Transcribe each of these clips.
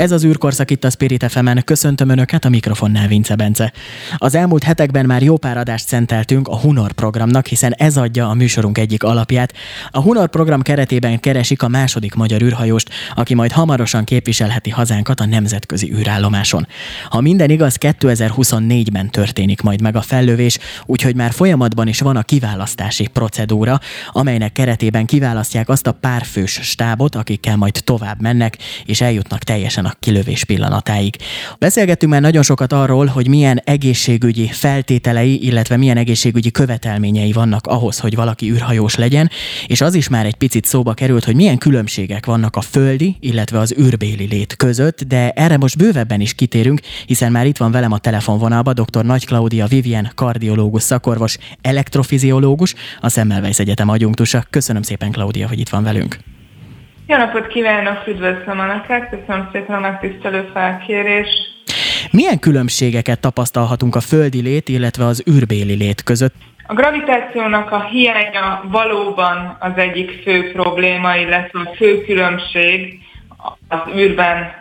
Ez az űrkorszak itt a Spirit fm Köszöntöm Önöket, a mikrofonnál Vince Bence. Az elmúlt hetekben már jó pár adást szenteltünk a Hunor programnak, hiszen ez adja a műsorunk egyik alapját. A Hunor program keretében keresik a második magyar űrhajóst, aki majd hamarosan képviselheti hazánkat a nemzetközi űrállomáson. Ha minden igaz, 2024-ben történik majd meg a fellövés, úgyhogy már folyamatban is van a kiválasztási procedúra, amelynek keretében kiválasztják azt a párfős stábot, akikkel majd tovább mennek, és eljutnak teljesen a kilövés pillanatáig. Beszélgettünk már nagyon sokat arról, hogy milyen egészségügyi feltételei, illetve milyen egészségügyi követelményei vannak ahhoz, hogy valaki űrhajós legyen, és az is már egy picit szóba került, hogy milyen különbségek vannak a földi, illetve az űrbéli lét között, de erre most bővebben is kitérünk, hiszen már itt van velem a telefonvonalban dr. Nagy Klaudia Vivien, kardiológus szakorvos, elektrofiziológus, a Semmelweis Egyetem adjunktusa. Köszönöm szépen, Klaudia, hogy itt van velünk. Jó napot kívánok, üdvözlöm Önöket, köszönöm szépen a megtisztelő felkérés. Milyen különbségeket tapasztalhatunk a földi lét, illetve az űrbéli lét között? A gravitációnak a hiánya valóban az egyik fő probléma, illetve a fő különbség az űrben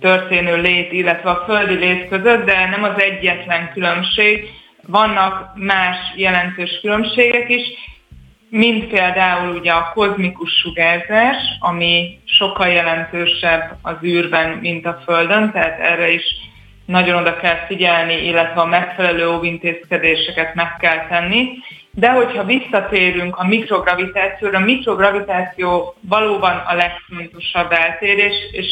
történő lét, illetve a földi lét között, de nem az egyetlen különbség. Vannak más jelentős különbségek is, mint például ugye a kozmikus sugárzás, ami sokkal jelentősebb az űrben, mint a Földön, tehát erre is nagyon oda kell figyelni, illetve a megfelelő óvintézkedéseket meg kell tenni. De hogyha visszatérünk a mikrogravitációra, a mikrogravitáció valóban a legfontosabb eltérés, és,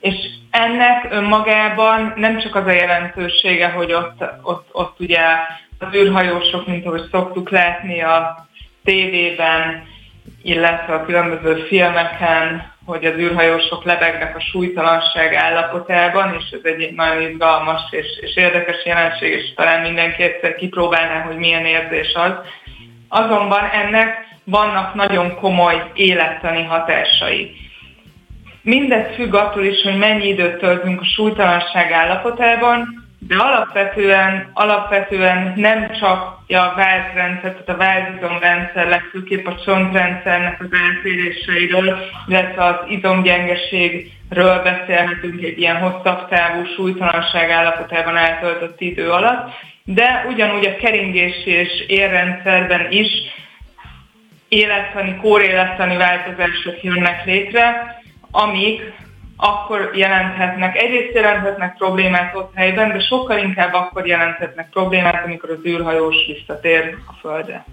és ennek önmagában nem csak az a jelentősége, hogy ott, ott, ott ugye az űrhajósok, mint ahogy szoktuk látni a tévében, illetve a különböző filmeken, hogy az űrhajósok lebegnek a súlytalanság állapotában, és ez egy nagyon izgalmas és, és érdekes jelenség, és talán mindenki egyszer kipróbálná, hogy milyen érzés az. Azonban ennek vannak nagyon komoly élettani hatásai. Mindez függ attól is, hogy mennyi időt töltünk a súlytalanság állapotában, de alapvetően, alapvetően nem csak a vázrendszer, tehát a vázizomrendszer, legfőképp a csontrendszernek az eltéréseiről, illetve az izomgyengeségről beszélhetünk egy ilyen hosszabb távú súlytalanság állapotában eltöltött idő alatt, de ugyanúgy a keringési és érrendszerben is élettani, kórélettani változások jönnek létre, amik akkor jelenthetnek, egyrészt jelenthetnek problémát ott helyben, de sokkal inkább akkor jelenthetnek problémát, amikor az űrhajós visszatér a Földre.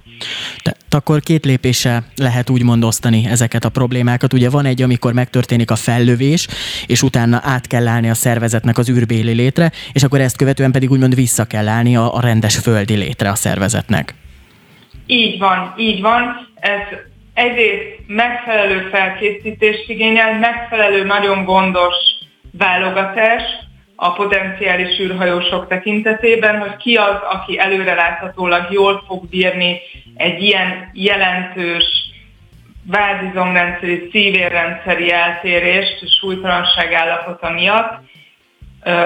De akkor két lépése lehet úgymond osztani ezeket a problémákat. Ugye van egy, amikor megtörténik a fellövés, és utána át kell állni a szervezetnek az űrbéli létre, és akkor ezt követően pedig úgymond vissza kell állni a, a rendes földi létre a szervezetnek. Így van, így van. Ez egyrészt megfelelő felkészítést igényel, megfelelő, nagyon gondos válogatás a potenciális űrhajósok tekintetében, hogy ki az, aki előreláthatólag jól fog bírni egy ilyen jelentős vázizomrendszeri, szívérrendszeri eltérést, súlytalanság állapota miatt,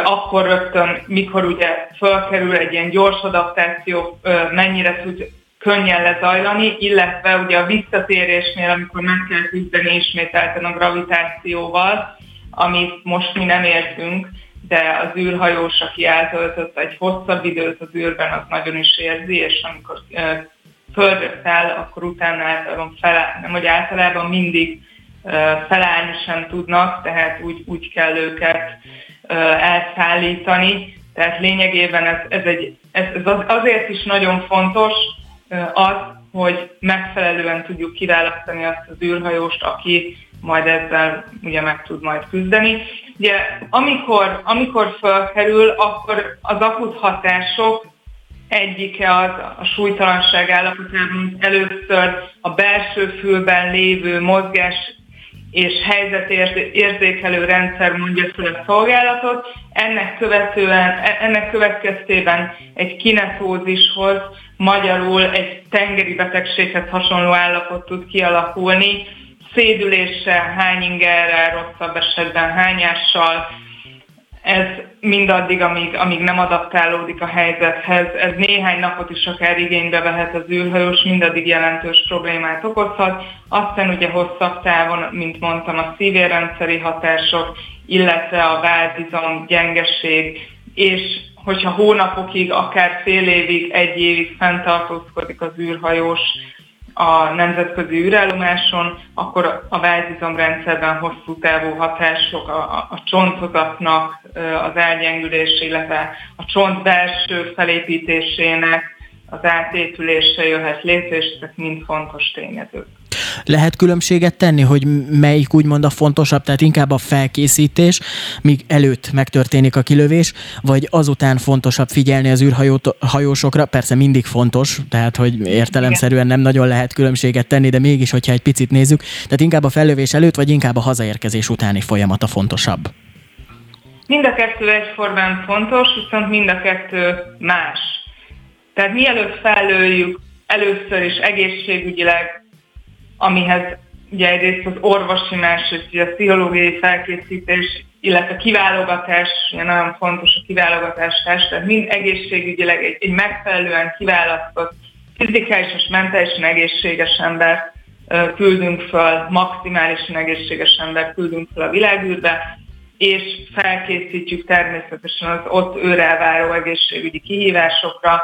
akkor rögtön, mikor ugye fölkerül egy ilyen gyors adaptáció, mennyire tud könnyen lezajlani, illetve ugye a visszatérésnél, amikor meg kell küzdeni ismételten a gravitációval, amit most mi nem értünk, de az űrhajós, aki eltöltött egy hosszabb időt az űrben, az nagyon is érzi, és amikor földre száll, akkor utána általában feláll, nem, hogy általában mindig felállni sem tudnak, tehát úgy, úgy kell őket elszállítani. Tehát lényegében ez, ez, egy, ez, ez azért is nagyon fontos, az, hogy megfelelően tudjuk kiválasztani azt az űrhajóst, aki majd ezzel ugye meg tud majd küzdeni. Ugye amikor, amikor felkerül, akkor az akut hatások egyike az a súlytalanság állapotában először a belső fülben lévő mozgás és helyzetérzékelő rendszer mondja fel a szolgálatot, ennek, követően, ennek következtében egy kinetózishoz, magyarul egy tengeri betegséghez hasonló állapot tud kialakulni, szédüléssel, hányingerrel, rosszabb esetben hányással. Ez mindaddig, amíg, amíg nem adaptálódik a helyzethez. Ez néhány napot is akár igénybe vehet az űrhajós, mindaddig jelentős problémát okozhat. Aztán ugye hosszabb távon, mint mondtam, a szívérrendszeri hatások, illetve a váltizom, gyengeség, és hogyha hónapokig, akár fél évig, egy évig fenntartózkodik az űrhajós a nemzetközi űrállomáson, akkor a váltizomrendszerben hosszú távú hatások a, a, a csontozatnak az elgyengülése, illetve a csont belső felépítésének az átépülése jöhet létre, és ezek mind fontos tényezők. Lehet különbséget tenni, hogy melyik úgymond a fontosabb, tehát inkább a felkészítés, míg előtt megtörténik a kilövés, vagy azután fontosabb figyelni az űrhajósokra, persze mindig fontos, tehát hogy értelemszerűen nem nagyon lehet különbséget tenni, de mégis, hogyha egy picit nézzük, tehát inkább a fellövés előtt, vagy inkább a hazaérkezés utáni folyamata fontosabb? Mind a kettő egyformán fontos, viszont mind a kettő más. Tehát mielőtt fellőjük, először is egészségügyileg amihez ugye egyrészt az orvosi másrészt, a pszichológiai felkészítés, illetve kiválogatás, ugye nagyon fontos a kiválogatás, tehát mind egészségügyileg egy, egy megfelelően kiválasztott, fizikális és mentálisan egészséges ember küldünk föl, maximálisan egészséges ember küldünk föl a világűrbe, és felkészítjük természetesen az ott őre váró egészségügyi kihívásokra,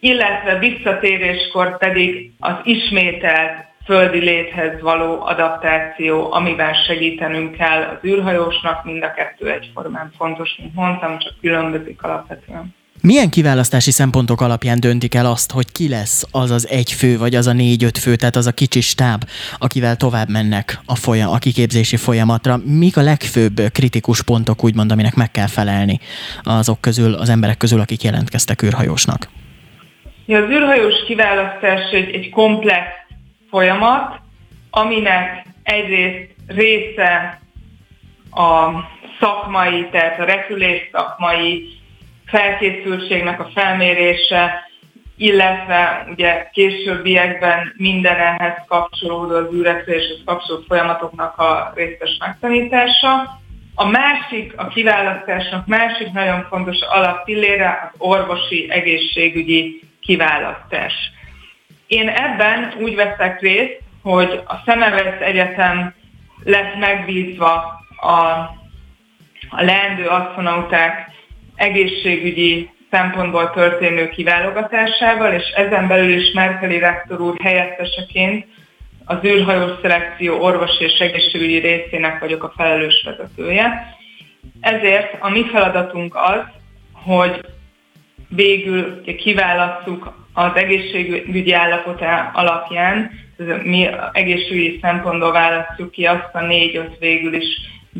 illetve visszatéréskor pedig az ismételt földi léthez való adaptáció, amiben segítenünk kell az űrhajósnak, mind a kettő egyformán fontos, mint mondtam, csak különbözik alapvetően. Milyen kiválasztási szempontok alapján döntik el azt, hogy ki lesz az az egy fő, vagy az a négy-öt fő, tehát az a kicsi stáb, akivel tovább mennek a, folyam, a kiképzési folyamatra? Mik a legfőbb kritikus pontok, úgymond, aminek meg kell felelni azok közül, az emberek közül, akik jelentkeztek űrhajósnak? Ja, az űrhajós kiválasztás egy, egy komplex folyamat, aminek egyrészt része a szakmai, tehát a repülés szakmai felkészültségnek a felmérése, illetve ugye későbbiekben minden ehhez kapcsolódó, az űrrepüléshez kapcsolódó folyamatoknak a részes megtanítása. A másik, a kiválasztásnak másik nagyon fontos alappillére az orvosi egészségügyi kiválasztás. Én ebben úgy veszek részt, hogy a Szemevesz Egyetem lett megbízva a, a leendő asztronauták egészségügyi szempontból történő kiválogatásával, és ezen belül is Merkeli rektor úr helyetteseként az űrhajós szelekció orvosi és egészségügyi részének vagyok a felelős vezetője. Ezért a mi feladatunk az, hogy végül kiválasztjuk az egészségügyi állapotá alapján, mi egészségügyi szempontból választjuk ki azt a négy-öt végül is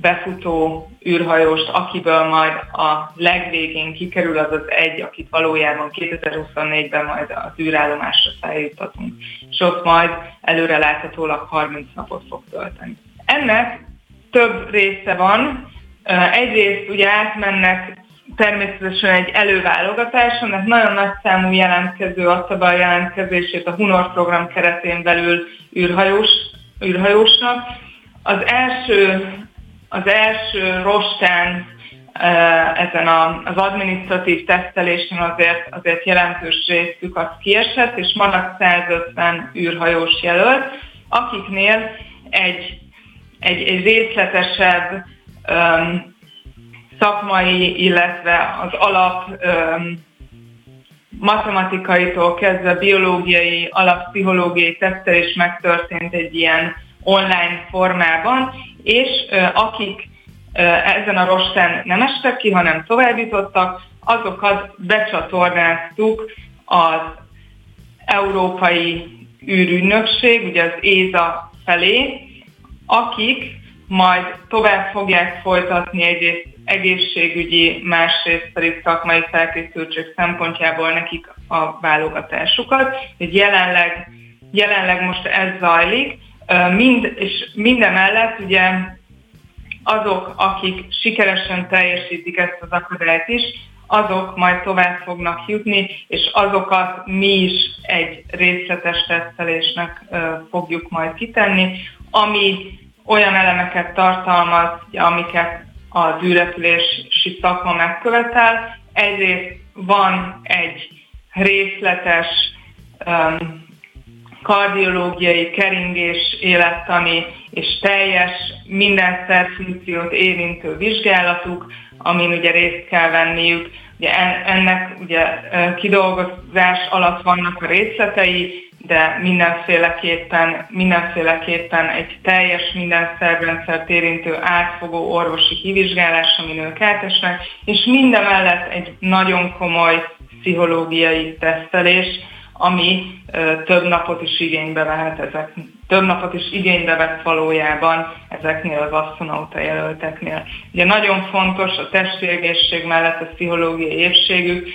befutó űrhajóst, akiből majd a legvégén kikerül az az egy, akit valójában 2024-ben majd az űrállomásra feljuttatunk, és ott majd előre láthatólag 30 napot fog tölteni. Ennek több része van. Egyrészt ugye átmennek természetesen egy előválogatáson, mert nagyon nagy számú jelentkező adta a jelentkezését a Hunor program keretén belül űrhajós, űrhajósnak. Az első, az első rostán ezen az adminisztratív tesztelésen azért, azért jelentős részük az kiesett, és maradt 150 űrhajós jelölt, akiknél egy, egy, egy részletesebb um, szakmai, illetve az alap matematikaitól kezdve biológiai, alappszichológiai tesztelés megtörtént egy ilyen online formában, és akik ezen a rosten nem estek ki, hanem továbbítottak, azokat becsatornáztuk az Európai űrügynökség, ugye az ÉZA felé, akik majd tovább fogják folytatni egyrészt egészségügyi, másrészt pedig szakmai felkészültség szempontjából nekik a válogatásukat. Jelenleg, jelenleg most ez zajlik, Mind, és minden mellett ugye azok, akik sikeresen teljesítik ezt az akadályt is, azok majd tovább fognak jutni, és azokat mi is egy részletes tesztelésnek fogjuk majd kitenni, ami olyan elemeket tartalmaz, amiket az űrrepülési szakma megkövetel. Egyrészt van egy részletes um, kardiológiai, keringés, élettani és teljes minden szerfunkciót érintő vizsgálatuk, amin ugye részt kell venniük. Ugye ennek ugye kidolgozás alatt vannak a részletei, de mindenféleképpen, mindenféleképpen egy teljes minden szervrendszert érintő átfogó orvosi kivizsgálás, amin ők átesnek, és mindemellett egy nagyon komoly pszichológiai tesztelés, ami több napot is igénybe vehet ezek, több napot is igénybe vett valójában ezeknél az asztronauta jelölteknél. Ugye nagyon fontos a testi egészség mellett a pszichológiai épségük,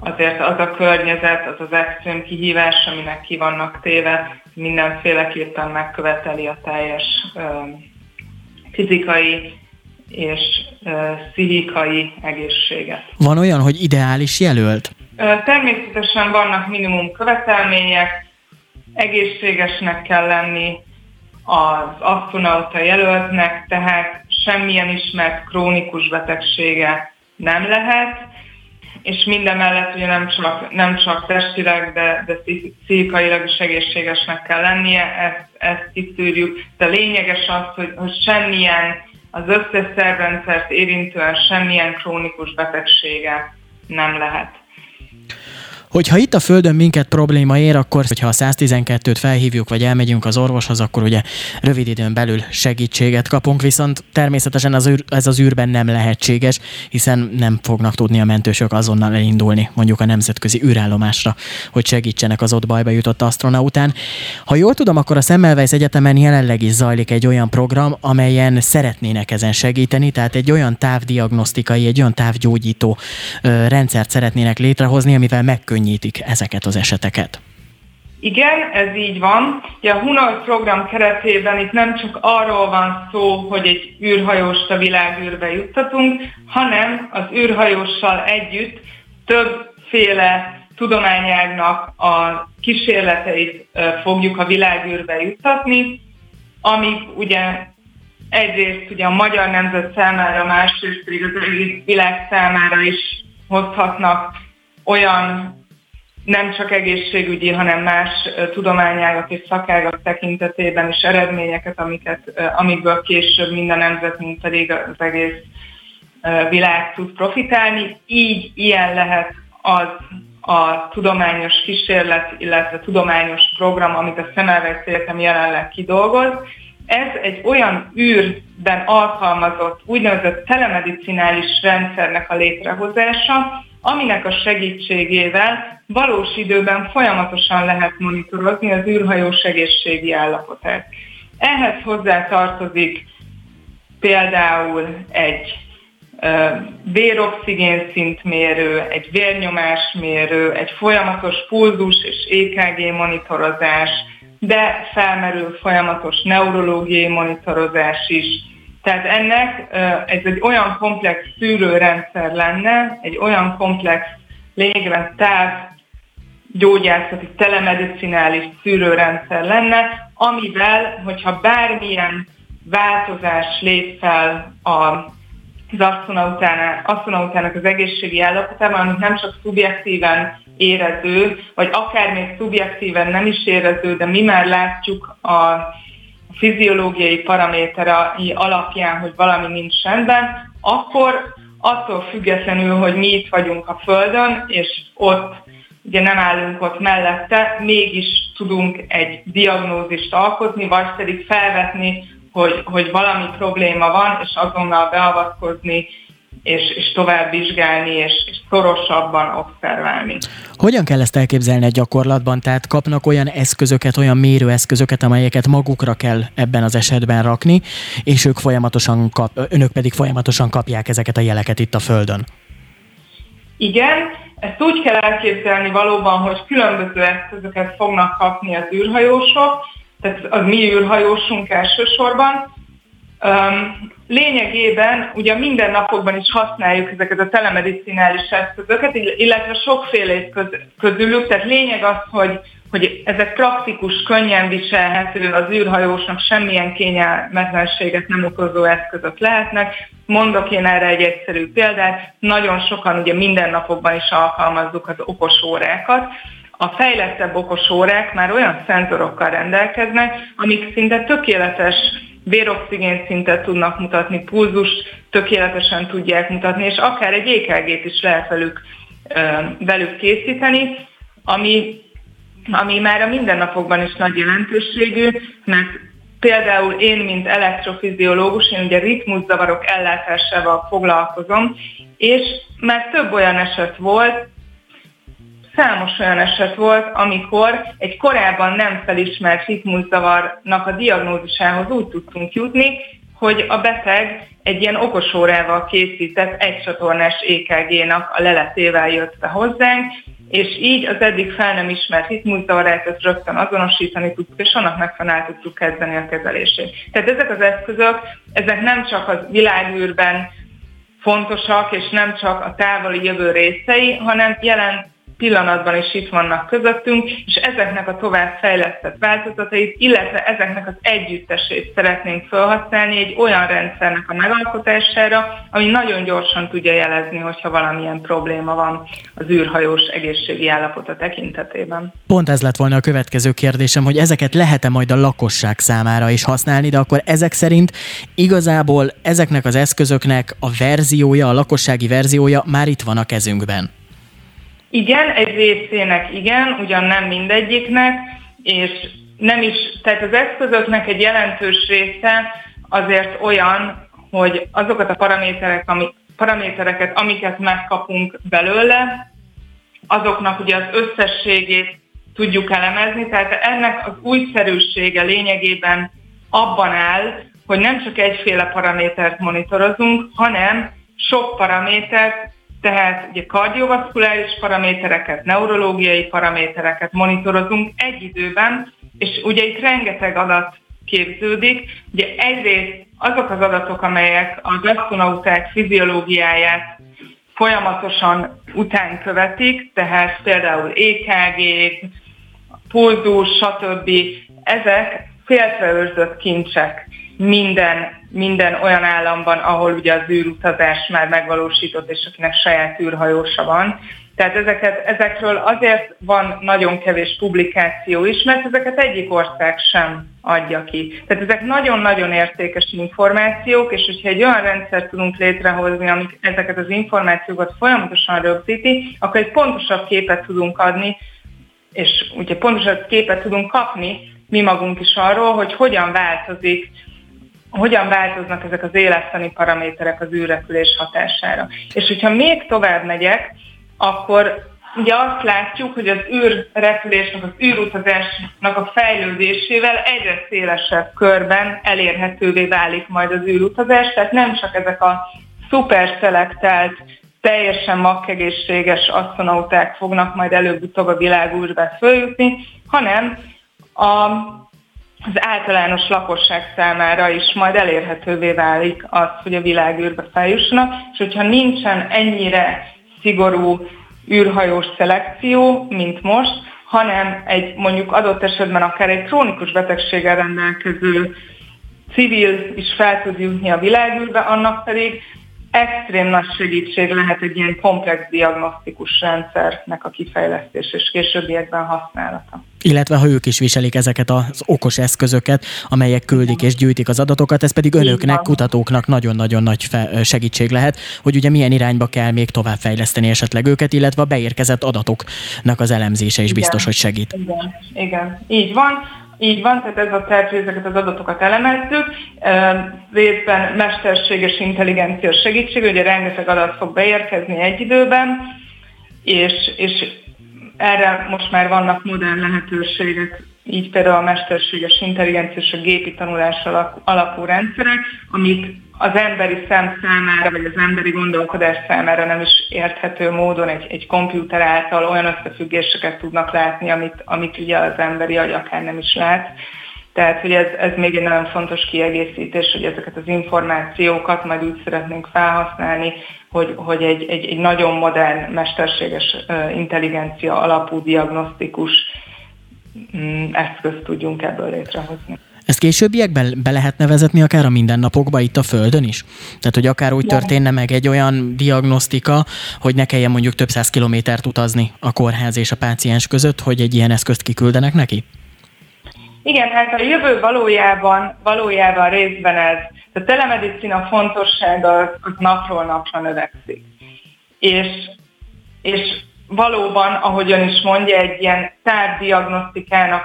azért az a környezet, az az extrém kihívás, aminek ki vannak téve, mindenféleképpen megköveteli a teljes fizikai és pszichikai egészséget. Van olyan, hogy ideális jelölt? Természetesen vannak minimum követelmények, egészségesnek kell lenni az asztronauta jelöltnek, tehát semmilyen ismert krónikus betegsége nem lehet, és minden mellett ugye nem csak, nem csak testileg, de, de pszichikailag is egészségesnek kell lennie, ezt, ezt kiszűrjük. De lényeges az, hogy, hogy semmilyen az összes szervrendszert érintően semmilyen krónikus betegsége nem lehet. Hogyha itt a Földön minket probléma ér, akkor, hogyha a 112-t felhívjuk, vagy elmegyünk az orvoshoz, akkor ugye rövid időn belül segítséget kapunk, viszont természetesen az űr, ez az űrben nem lehetséges, hiszen nem fognak tudni a mentősök azonnal elindulni mondjuk a nemzetközi űrállomásra, hogy segítsenek az ott bajba jutott astronaután. Ha jól tudom, akkor a Semmelweis Egyetemen jelenleg is zajlik egy olyan program, amelyen szeretnének ezen segíteni, tehát egy olyan távdiagnosztikai, egy olyan távgyógyító rendszert szeretnének létrehozni, amivel megkönnyítik megkönnyítik ezeket az eseteket. Igen, ez így van. Ugye a Hunor program keretében itt nem csak arról van szó, hogy egy űrhajóst a világűrbe juttatunk, hanem az űrhajóssal együtt többféle tudományágnak a kísérleteit fogjuk a világűrbe juttatni, amik ugye egyrészt ugye a magyar nemzet számára, másrészt pedig az világ számára is hozhatnak olyan nem csak egészségügyi, hanem más tudományágak és szakágak tekintetében is eredményeket, amiket, amikből később minden nemzet, mint pedig az egész világ tud profitálni. Így ilyen lehet az a tudományos kísérlet, illetve tudományos program, amit a Szemelweis Egyetem jelenleg kidolgoz. Ez egy olyan űrben alkalmazott úgynevezett telemedicinális rendszernek a létrehozása, aminek a segítségével valós időben folyamatosan lehet monitorozni az űrhajós egészségi állapotát. Ehhez hozzá tartozik például egy véroxigén szintmérő, egy vérnyomásmérő, egy folyamatos pulzus és EKG monitorozás, de felmerül folyamatos neurológiai monitorozás is, tehát ennek ez egy olyan komplex szűrőrendszer lenne, egy olyan komplex lényegében táv gyógyászati telemedicinális szűrőrendszer lenne, amivel, hogyha bármilyen változás lép fel a az asztronautának az egészségi állapotában, amit nem csak szubjektíven érező, vagy akár még szubjektíven nem is érező, de mi már látjuk a fiziológiai paraméterei alapján, hogy valami nincs rendben, akkor attól függetlenül, hogy mi itt vagyunk a Földön, és ott ugye nem állunk ott mellette, mégis tudunk egy diagnózist alkotni, vagy pedig felvetni, hogy, hogy valami probléma van, és azonnal beavatkozni, és, és tovább vizsgálni, és, és szorosabban observálni. Hogyan kell ezt elképzelni a gyakorlatban? Tehát kapnak olyan eszközöket, olyan mérőeszközöket, amelyeket magukra kell ebben az esetben rakni, és ők folyamatosan kap, önök pedig folyamatosan kapják ezeket a jeleket itt a Földön? Igen, ezt úgy kell elképzelni valóban, hogy különböző eszközöket fognak kapni az űrhajósok, tehát az mi űrhajósunk elsősorban, Lényegében ugye minden napokban is használjuk ezeket a telemedicinális eszközöket, illetve sokféle közülük, tehát lényeg az, hogy, hogy ezek praktikus, könnyen viselhető, az űrhajósnak semmilyen kényelmetlenséget nem okozó eszközök lehetnek. Mondok én erre egy egyszerű példát, nagyon sokan ugye mindennapokban is alkalmazzuk az okos órákat, a fejlettebb okos órák már olyan szenzorokkal rendelkeznek, amik szinte tökéletes véroxigén szintet tudnak mutatni, pulzust tökéletesen tudják mutatni, és akár egy EKG-t is lehet velük, velük készíteni, ami, ami már a mindennapokban is nagy jelentőségű, mert például én, mint elektrofiziológus, én ugye ritmuszavarok ellátásával foglalkozom, és már több olyan eset volt, Számos olyan eset volt, amikor egy korábban nem felismert ritmuszavarnak a diagnózisához úgy tudtunk jutni, hogy a beteg egy ilyen okosórával készített egycsatornás EKG-nak a leletével jött be hozzánk, és így az eddig fel nem ismert ritmuszavarát ezt rögtön azonosítani tudtuk, és annak megfelelően tudtuk kezdeni a kezelését. Tehát ezek az eszközök, ezek nem csak az világűrben fontosak, és nem csak a távoli jövő részei, hanem jelen pillanatban is itt vannak közöttünk, és ezeknek a továbbfejlesztett változatait, illetve ezeknek az együttesét szeretnénk felhasználni egy olyan rendszernek a megalkotására, ami nagyon gyorsan tudja jelezni, hogyha valamilyen probléma van az űrhajós egészségi állapota tekintetében. Pont ez lett volna a következő kérdésem, hogy ezeket lehet-e majd a lakosság számára is használni, de akkor ezek szerint igazából ezeknek az eszközöknek a verziója, a lakossági verziója már itt van a kezünkben. Igen, egy részének igen, ugyan nem mindegyiknek, és nem is, tehát az eszközöknek egy jelentős része azért olyan, hogy azokat a paraméterek, ami, paramétereket, amiket megkapunk belőle, azoknak ugye az összességét tudjuk elemezni, tehát ennek az újszerűsége lényegében abban áll, hogy nem csak egyféle paramétert monitorozunk, hanem sok paramétert tehát ugye kardiovaszkuláris paramétereket, neurológiai paramétereket monitorozunk egy időben, és ugye itt rengeteg adat képződik. Ugye egyrészt azok az adatok, amelyek a asztronauták fiziológiáját folyamatosan után követik, tehát például EKG, pulzus, stb. Ezek féltreőrzött kincsek minden, minden olyan államban, ahol ugye az űrutazás már megvalósított, és akinek saját űrhajósa van. Tehát ezeket, ezekről azért van nagyon kevés publikáció is, mert ezeket egyik ország sem adja ki. Tehát ezek nagyon-nagyon értékes információk, és hogyha egy olyan rendszer tudunk létrehozni, amik ezeket az információkat folyamatosan rögzíti, akkor egy pontosabb képet tudunk adni, és ugye pontosabb képet tudunk kapni mi magunk is arról, hogy hogyan változik hogyan változnak ezek az élettani paraméterek az űrrepülés hatására. És hogyha még tovább megyek, akkor ugye azt látjuk, hogy az űrrepülésnek, az űrutazásnak a fejlődésével egyre szélesebb körben elérhetővé válik majd az űrutazás, tehát nem csak ezek a szuper szelektált, teljesen makkegészséges asztronauták fognak majd előbb-utóbb a világűrbe följutni, hanem a az általános lakosság számára is majd elérhetővé válik az, hogy a világűrbe feljussanak, és hogyha nincsen ennyire szigorú űrhajós szelekció, mint most, hanem egy mondjuk adott esetben akár egy krónikus betegséggel rendelkező civil is fel tud jutni a világűrbe, annak pedig extrém nagy segítség lehet egy ilyen komplex diagnosztikus rendszernek a kifejlesztés és későbbiekben használata. Illetve ha ők is viselik ezeket az okos eszközöket, amelyek küldik és gyűjtik az adatokat, ez pedig önöknek, kutatóknak nagyon-nagyon nagy segítség lehet, hogy ugye milyen irányba kell még tovább fejleszteni esetleg őket, illetve a beérkezett adatoknak az elemzése is igen, biztos, hogy segít. Igen, igen, így van. Így van, tehát ez a terv, ezeket az adatokat elemezzük, részben mesterséges intelligencia segítség, ugye rengeteg adat fog beérkezni egy időben, és, és erre most már vannak modern lehetőségek, így például a mesterséges intelligencia és a gépi tanulás alapú rendszerek, amik az emberi szem számára, vagy az emberi gondolkodás számára nem is érthető módon egy, egy komputer által olyan összefüggéseket tudnak látni, amit, amit ugye az emberi agy akár nem is lát. Tehát, hogy ez, ez még egy nagyon fontos kiegészítés, hogy ezeket az információkat majd úgy szeretnénk felhasználni, hogy, hogy egy, egy, egy nagyon modern, mesterséges intelligencia alapú diagnosztikus mm, eszközt tudjunk ebből létrehozni. Ezt későbbiekben be lehetne vezetni akár a mindennapokba itt a Földön is? Tehát, hogy akár úgy történne meg egy olyan diagnosztika, hogy ne kelljen mondjuk több száz kilométert utazni a kórház és a páciens között, hogy egy ilyen eszközt kiküldenek neki? Igen, hát a jövő valójában, valójában részben ez. A telemedicina fontossága az, az napról napra növekszik. És, és valóban, ahogyan is mondja, egy ilyen tárdiagnosztikának,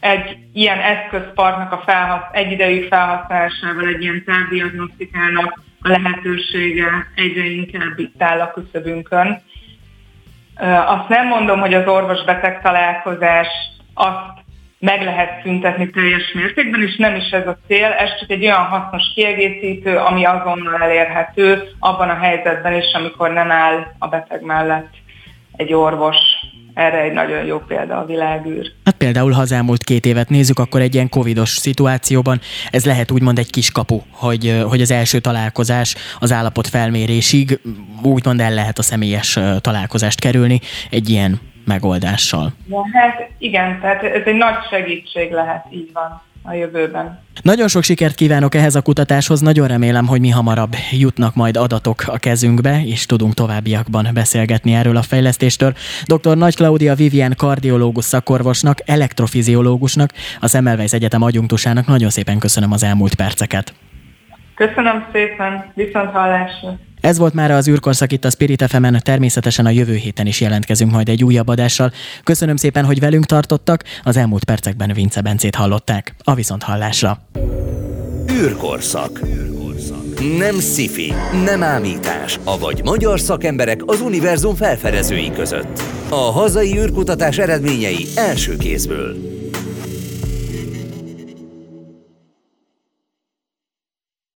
egy ilyen eszközparknak a felhasz, egyidejű felhasználásával, egy ilyen tárdiagnosztikának a lehetősége egyre inkább itt áll a küszöbünkön. Azt nem mondom, hogy az orvos-beteg találkozás azt meg lehet szüntetni teljes mértékben, és nem is ez a cél, ez csak egy olyan hasznos kiegészítő, ami azonnal elérhető abban a helyzetben is, amikor nem áll a beteg mellett egy orvos. Erre egy nagyon jó példa a világűr. Hát például, ha az elmúlt két évet nézzük, akkor egy ilyen covidos szituációban ez lehet úgymond egy kis kapu, hogy, hogy az első találkozás az állapot felmérésig úgymond el lehet a személyes találkozást kerülni egy ilyen megoldással. Ja, hát igen, tehát ez egy nagy segítség lehet, így van a jövőben. Nagyon sok sikert kívánok ehhez a kutatáshoz, nagyon remélem, hogy mi hamarabb jutnak majd adatok a kezünkbe, és tudunk továbbiakban beszélgetni erről a fejlesztéstől. Dr. Nagy Claudia Vivian kardiológus szakorvosnak, elektrofiziológusnak, az Emelvejsz Egyetem adjunktusának nagyon szépen köszönöm az elmúlt perceket. Köszönöm szépen, viszont hallásra. Ez volt már az űrkorszak itt a Spirit fm természetesen a jövő héten is jelentkezünk majd egy újabb adással. Köszönöm szépen, hogy velünk tartottak, az elmúlt percekben Vince Bencét hallották. A viszont hallásra. űrkorszak. Nem szifi, nem ámítás, avagy magyar szakemberek az univerzum felfedezői között. A hazai űrkutatás eredményei első kézből.